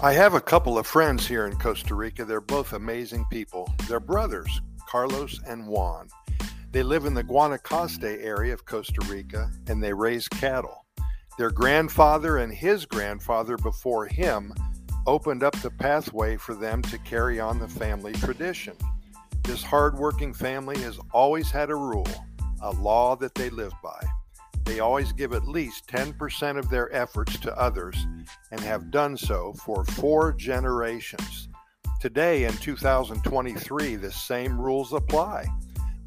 I have a couple of friends here in Costa Rica. They're both amazing people. They're brothers, Carlos and Juan. They live in the Guanacaste area of Costa Rica and they raise cattle. Their grandfather and his grandfather before him opened up the pathway for them to carry on the family tradition. This hardworking family has always had a rule, a law that they live by. They always give at least 10% of their efforts to others and have done so for four generations. Today, in 2023, the same rules apply.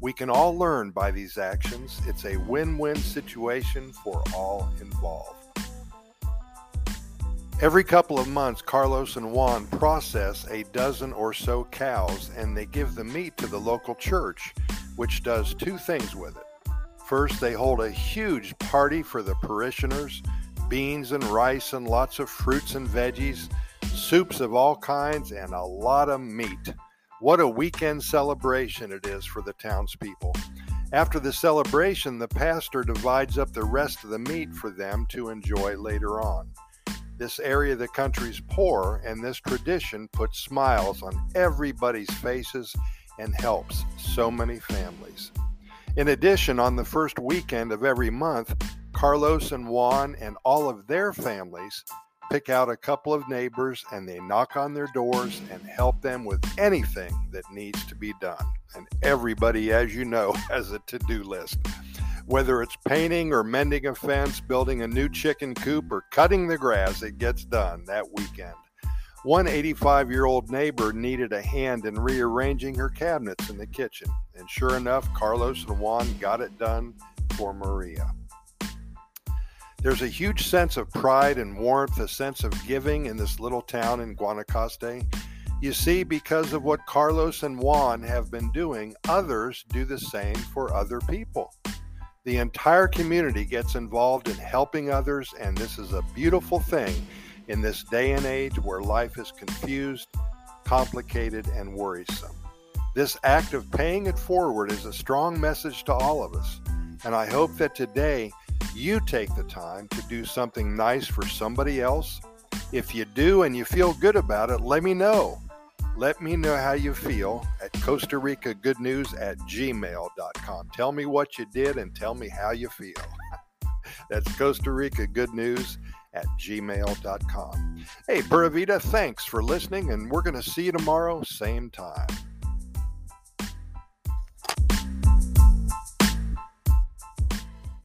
We can all learn by these actions. It's a win win situation for all involved. Every couple of months, Carlos and Juan process a dozen or so cows and they give the meat to the local church, which does two things with it. First, they hold a huge party for the parishioners beans and rice and lots of fruits and veggies, soups of all kinds, and a lot of meat. What a weekend celebration it is for the townspeople. After the celebration, the pastor divides up the rest of the meat for them to enjoy later on. This area of the country is poor, and this tradition puts smiles on everybody's faces and helps so many families. In addition, on the first weekend of every month, Carlos and Juan and all of their families pick out a couple of neighbors and they knock on their doors and help them with anything that needs to be done. And everybody, as you know, has a to do list. Whether it's painting or mending a fence, building a new chicken coop, or cutting the grass, it gets done that weekend. One 85 year old neighbor needed a hand in rearranging her cabinets in the kitchen, and sure enough, Carlos and Juan got it done for Maria. There's a huge sense of pride and warmth, a sense of giving in this little town in Guanacaste. You see, because of what Carlos and Juan have been doing, others do the same for other people. The entire community gets involved in helping others, and this is a beautiful thing in this day and age where life is confused, complicated, and worrisome. This act of paying it forward is a strong message to all of us, and I hope that today you take the time to do something nice for somebody else. If you do and you feel good about it, let me know. Let me know how you feel at Costa Rica Good News at gmail.com. Tell me what you did and tell me how you feel. That's Costa Rica Good News at gmail.com. Hey, Pura Vida, thanks for listening, and we're going to see you tomorrow, same time.